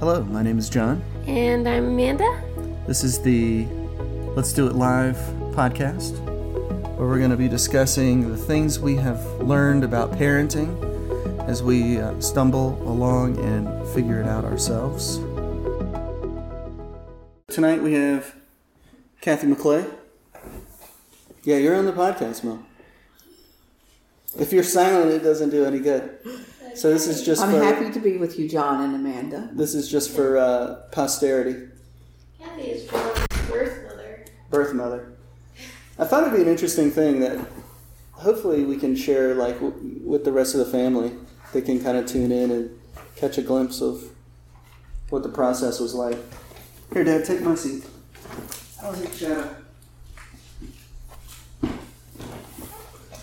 Hello, my name is John. And I'm Amanda. This is the Let's Do It Live podcast, where we're going to be discussing the things we have learned about parenting as we uh, stumble along and figure it out ourselves. Tonight we have Kathy McClay. Yeah, you're on the podcast, Mo. If you're silent, it doesn't do any good. So this is just I'm for happy to be with you, John and Amanda. this is just for uh, posterity. Kathy is John's birth mother. birth mother. I thought it'd be an interesting thing that hopefully we can share like w- with the rest of the family. They can kind of tune in and catch a glimpse of what the process was like. Here, Dad, take my seat. I'll take Shadow.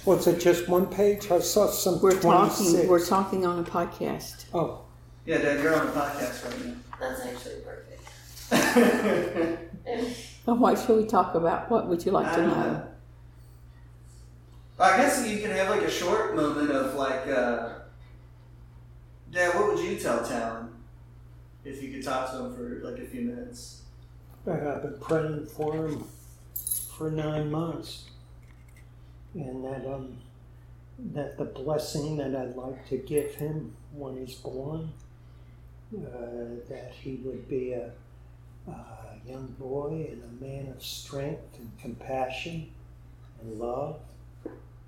Was it just one page? I saw some We're 26. talking. We're talking on a podcast. Oh, Yeah, Dad, you're on the podcast right now. That's actually perfect. And Oh, what should we talk about? What would you like I to know? know. I guess you can have like a short moment of like, uh, Dad, what would you tell Talon if you could talk to him for like a few minutes? I've been praying for him for nine months, and that um, that the blessing that I'd like to give him when he's born, uh, that he would be a, a young boy and a man of strength and compassion and love,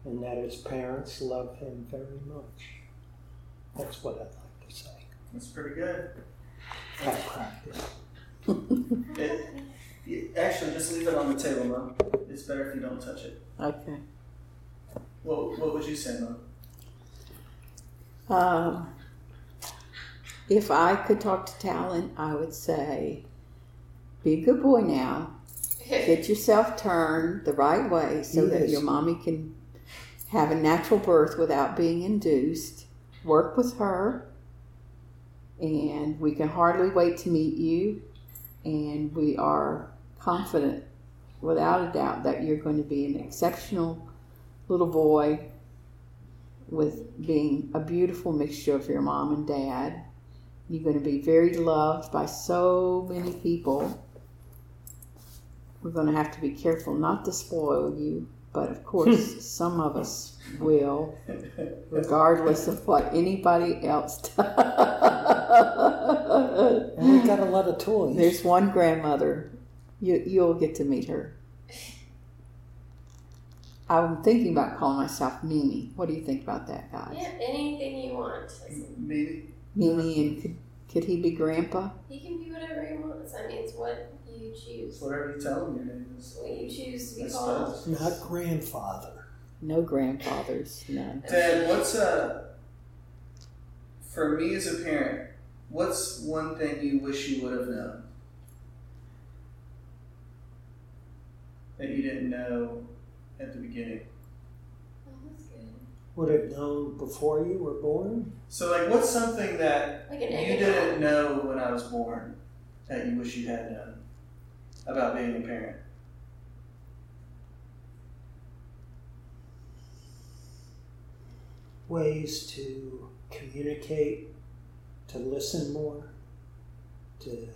and that his parents love him very much. That's what I'd like to say. That's pretty good. I practice. It, you, actually, just leave it on the table, Mom. It's better if you don't touch it. Okay. What, what would you say, Mom? Uh, if I could talk to Talon, I would say, "Be a good boy now. Get yourself turned the right way so that your mommy can have a natural birth without being induced. Work with her, and we can hardly wait to meet you. And we are confident, without a doubt, that you're going to be an exceptional little boy with being a beautiful mixture of your mom and dad. You're going to be very loved by so many people. We're going to have to be careful not to spoil you, but of course, some of us will, regardless of what anybody else does. And we got a lot of toys. There's one grandmother. You, you'll get to meet her. I'm thinking about calling myself Mimi. What do you think about that, guys? yeah, anything you want. Maybe. Mimi, and could, could he be Grandpa? He can be whatever he wants. I mean, it's what you choose. It's whatever you tell him your name is. What you choose to I be called. suppose. Not grandfather. No grandfathers, none. Dad, what's uh for me as a parent? What's one thing you wish you would have known that you didn't know at the beginning? Oh, that's good. Would have known before you were born. So, like, what's something that Like you didn't know when I was born that you wish you had known about being a parent? Ways to communicate, to listen more, to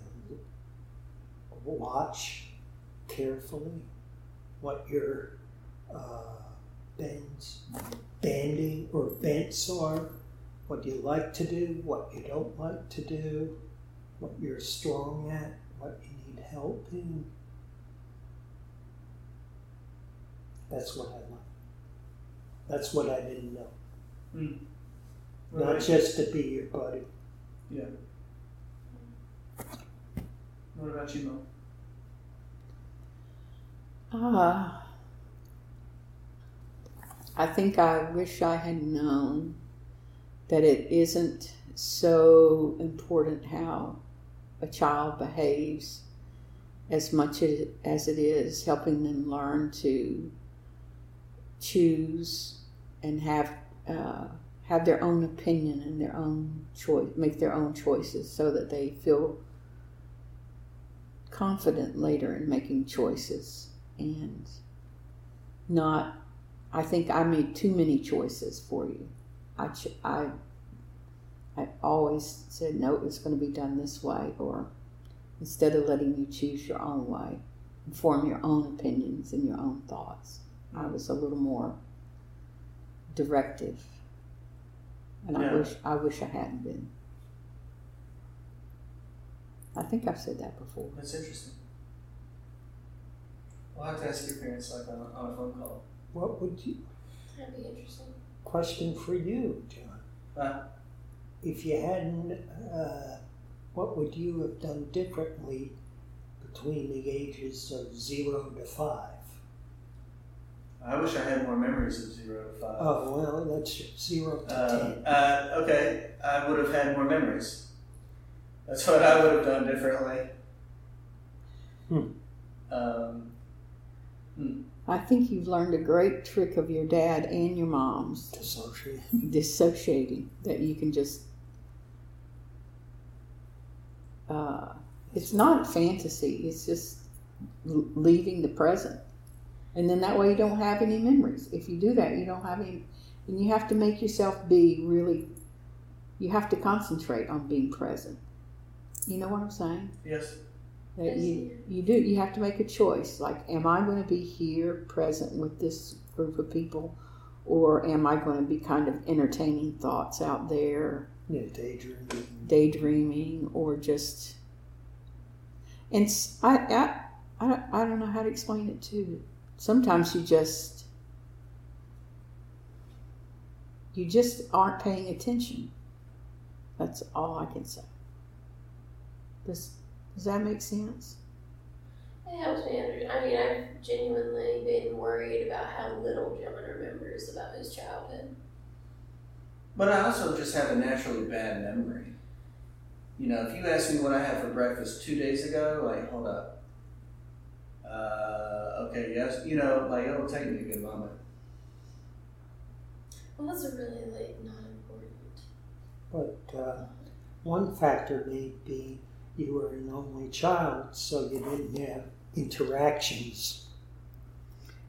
watch carefully what your uh, bends, bending or bents are, what you like to do, what you don't like to do, what you're strong at, what you need help in. That's what I like. That's what I didn't know. Not just to be your buddy. Yeah. What about you, Mo? Ah, I think I wish I had known that it isn't so important how a child behaves as much as it is helping them learn to choose and have uh, have their own opinion and their own choice, make their own choices, so that they feel confident later in making choices and not. I think I made too many choices for you. I ch- I I always said, no, it's going to be done this way, or instead of letting you choose your own way, form your own opinions and your own thoughts. I was a little more directive, and I wish I wish I hadn't been. I think I've said that before. That's interesting. We'll have to ask your parents like on, on a phone call. What would you, That'd be interesting. question for you, John? Uh, If you hadn't, uh, what would you have done differently between the ages of zero to five? I wish I had more memories of zero to five. Oh, well, that's zero to Uh, ten. uh, okay, I would have had more memories. That's what I would have done differently. Hmm. Um, I think you've learned a great trick of your dad and your mom's. Dissociate. dissociating that you can just uh, it's not fantasy it's just leaving the present and then that way you don't have any memories if you do that you don't have any and you have to make yourself be really you have to concentrate on being present you know what i'm saying yes. You you do you have to make a choice like am i going to be here present with this group of people? Or am i going to be kind of entertaining thoughts out there? Yeah, daydreaming. daydreaming or just and I, I, I, don't- I don't know how to explain it too. Sometimes you just you just aren't paying attention. That's all i can say. Does does that make sense It helps me under. I mean, I've genuinely been worried about how little John remembers about his childhood. But I also just have a naturally bad memory. You know, if you ask me what I had for breakfast two days ago, like, hold up. Uh, okay, yes, you know, like, it'll take me a good moment. Well, that's a really like not important. But uh, one factor may be you were an only child, so you didn't have interactions.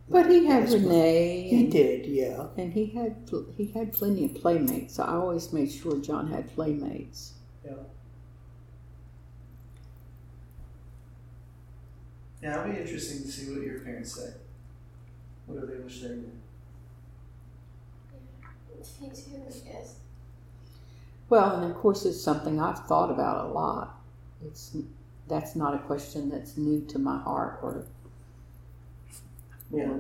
but he had That's renee He and, did, yeah. and he had he had plenty of playmates i always made sure john had playmates Yeah, it'll be interesting to see what your parents say. What do they wish they knew? Me too, I guess. Well, and of course, it's something I've thought about a lot. It's that's not a question that's new to my heart, or, or Yeah.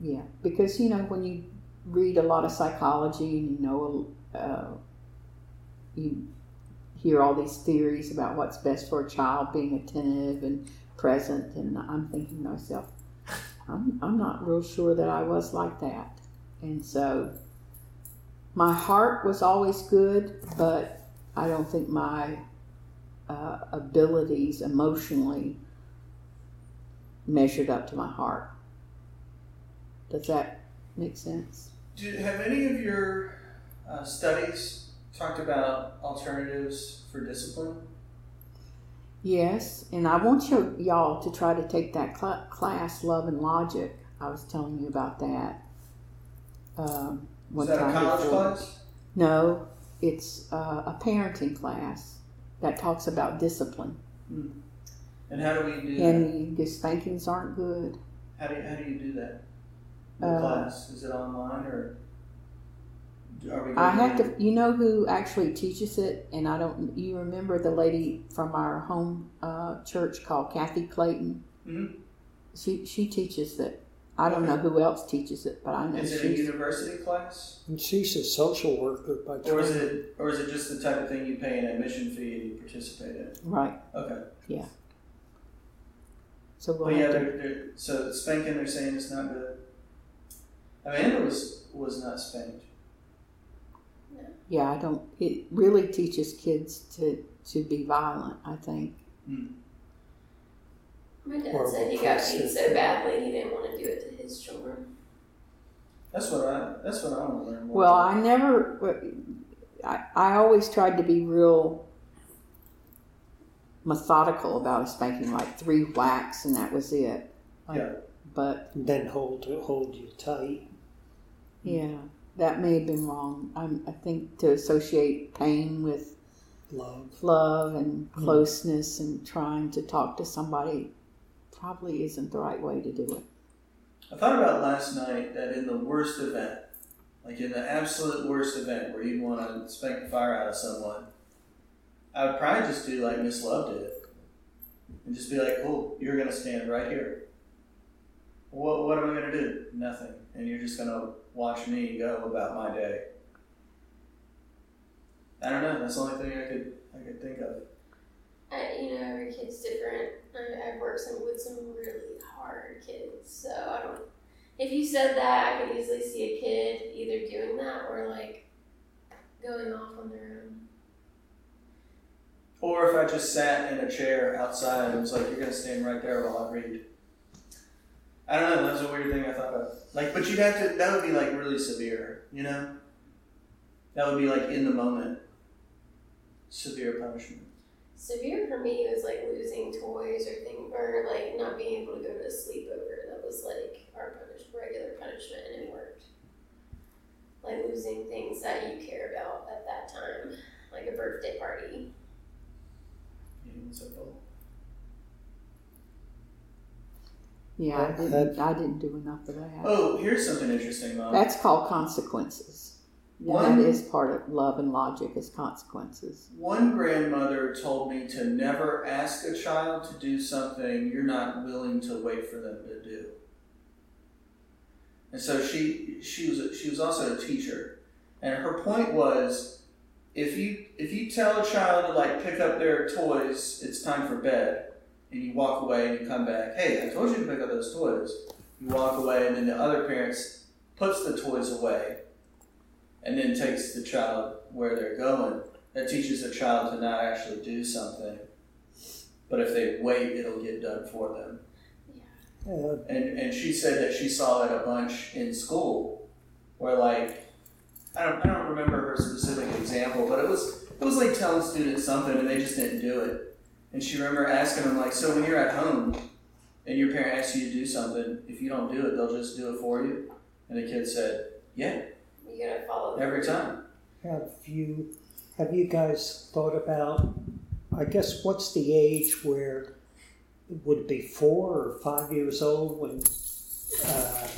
yeah, because you know when you read a lot of psychology and you know, uh, you hear all these theories about what's best for a child, being attentive and present, and I'm thinking to myself, I'm I'm not real sure that I was like that, and so my heart was always good, but I don't think my uh, abilities emotionally measured up to my heart. Does that make sense? Do, have any of your uh, studies talked about alternatives for discipline? Yes, and I want you, y'all to try to take that cl- class, Love and Logic. I was telling you about that. Um, Is that a college before. class? No, it's uh, a parenting class that talks about discipline. And how do we do that? And spankings aren't good. How do you, how do you do that? Uh, class is it online or are we? I have to. You know who actually teaches it, and I don't. You remember the lady from our home uh, church called Kathy Clayton? Mhm. She she teaches it. I don't know who else teaches it, but I know Is it a she's. university class, And she's a social worker by or is training. it, or is it just the type of thing you pay an admission fee and you participate in? Right. Okay. Yeah. So we'll But yeah, have to. they're, they're, so spanking, they're saying it's not good. Amanda was was not spanked. Yeah, I don't. It really teaches kids to to be violent. I think. Hmm. My dad said he got beat so badly he didn't want to do it to his children. That's what I. That's what I want to learn more. Well, about. I never. I, I always tried to be real methodical about a spanking, like three whacks and that was it. Like, Yeah. But then hold hold you tight. yeah, that may have been wrong. I'm, I think to associate pain with Love. love and hmm. closeness and trying to talk to somebody probably isn't the right way to do it. I thought about last night that in the worst event, like in the absolute worst event where you'd want to spank the fire out of someone, I would probably just do like Miss Love did. And just be like, cool, you're going to stand right here. What, what am I going to do? Nothing. And you're just going to watch me go about my day. I don't know. That's the only thing I could I could think of. You know, every kid's different. I, I've worked some with some really hard kids, so I don't. If you said that, I could easily see a kid either doing that or like going off on their own. Or if I just sat in a chair outside and was like, you're to stand right there while I read. I don't know. That was a weird thing I thought of. Like, but you'd have to. That would be like really severe, you know. That would be like in the moment. Severe punishment. Severe for me was like losing toys or thing, or like not being able to go to a sleepover. That was like our punish, regular punishment, and it worked. Like losing things that you care about at that time, like a birthday party. Yeah, I didn't. I didn't do enough of that. Oh, here's something interesting, Mom. That's called consequences. One- that is part of love and logic is consequences. One grandmother told me to never ask a child to do something you're not willing to wait for them to do. And so she she was a, she was also a teacher, and her point was, if you if you tell a child to like pick up their toys, it's time for bed, and you walk away and you come back, hey, I told you to pick up those toys. You walk away, and then the other parents puts the toys away, and then takes the child where they're going that teaches a child to not actually do something. But if they wait, it'll get done for them. Yeah. And and she said that she saw that a bunch in school, where like I don't I don't remember her specific example, but it was it was like telling students something and they just didn't do it. And she remember asking them like, so when you're at home and your parent asks you to do something, if you don't do it, they'll just do it for you. And the kid said, yeah, You gotta follow them. every time. have you have you guys thought about? I guess what's the age where it would be four or five years old when uh,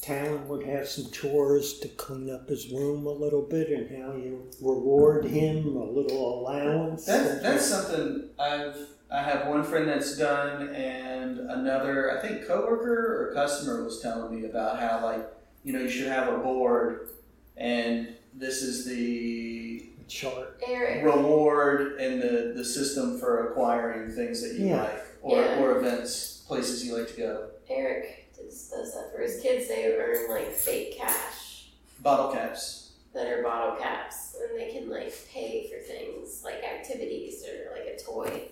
Talon would have some chores to clean up his room a little bit, and how you reward him a little allowance? That's that's something I've I have one friend that's done, and another I think coworker or customer was telling me about how like you know you should have a board, and this is the chart. Eric. reward and the the system for acquiring things that you Yeah. like or Yeah. or events places you like to go. Eric does, does that for his kids. They earn like fake cash Bottle caps. that are bottle caps, and they can like pay for things like activities or like a toy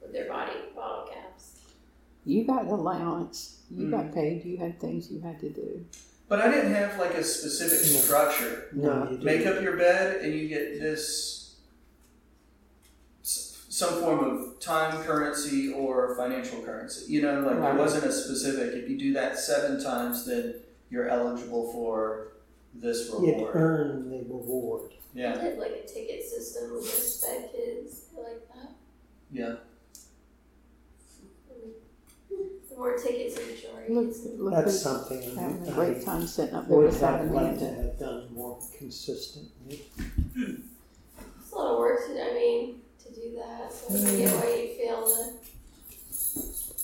with their body bottle caps. You got allowance. You Mhm. got paid. You had things you had to do. But I didn't have like a specific No. structure. No, you make didn't. up your bed and you get this s- some form of time currency or financial currency you know like there Right. wasn't a specific if you do that seven times then you're eligible for this You'd reward earn the reward. I yeah did like a ticket system with my sped kids. I like that. yeah The more tickets you charge. Look, look That's who's something having a I great time sitting up there would beside have liked to Amanda. have done more consistently. It's a lot of work to, I mean, to do that. So I get why you feel to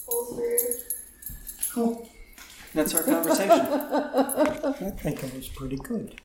pull through. cool that's our conversation I think it was pretty good.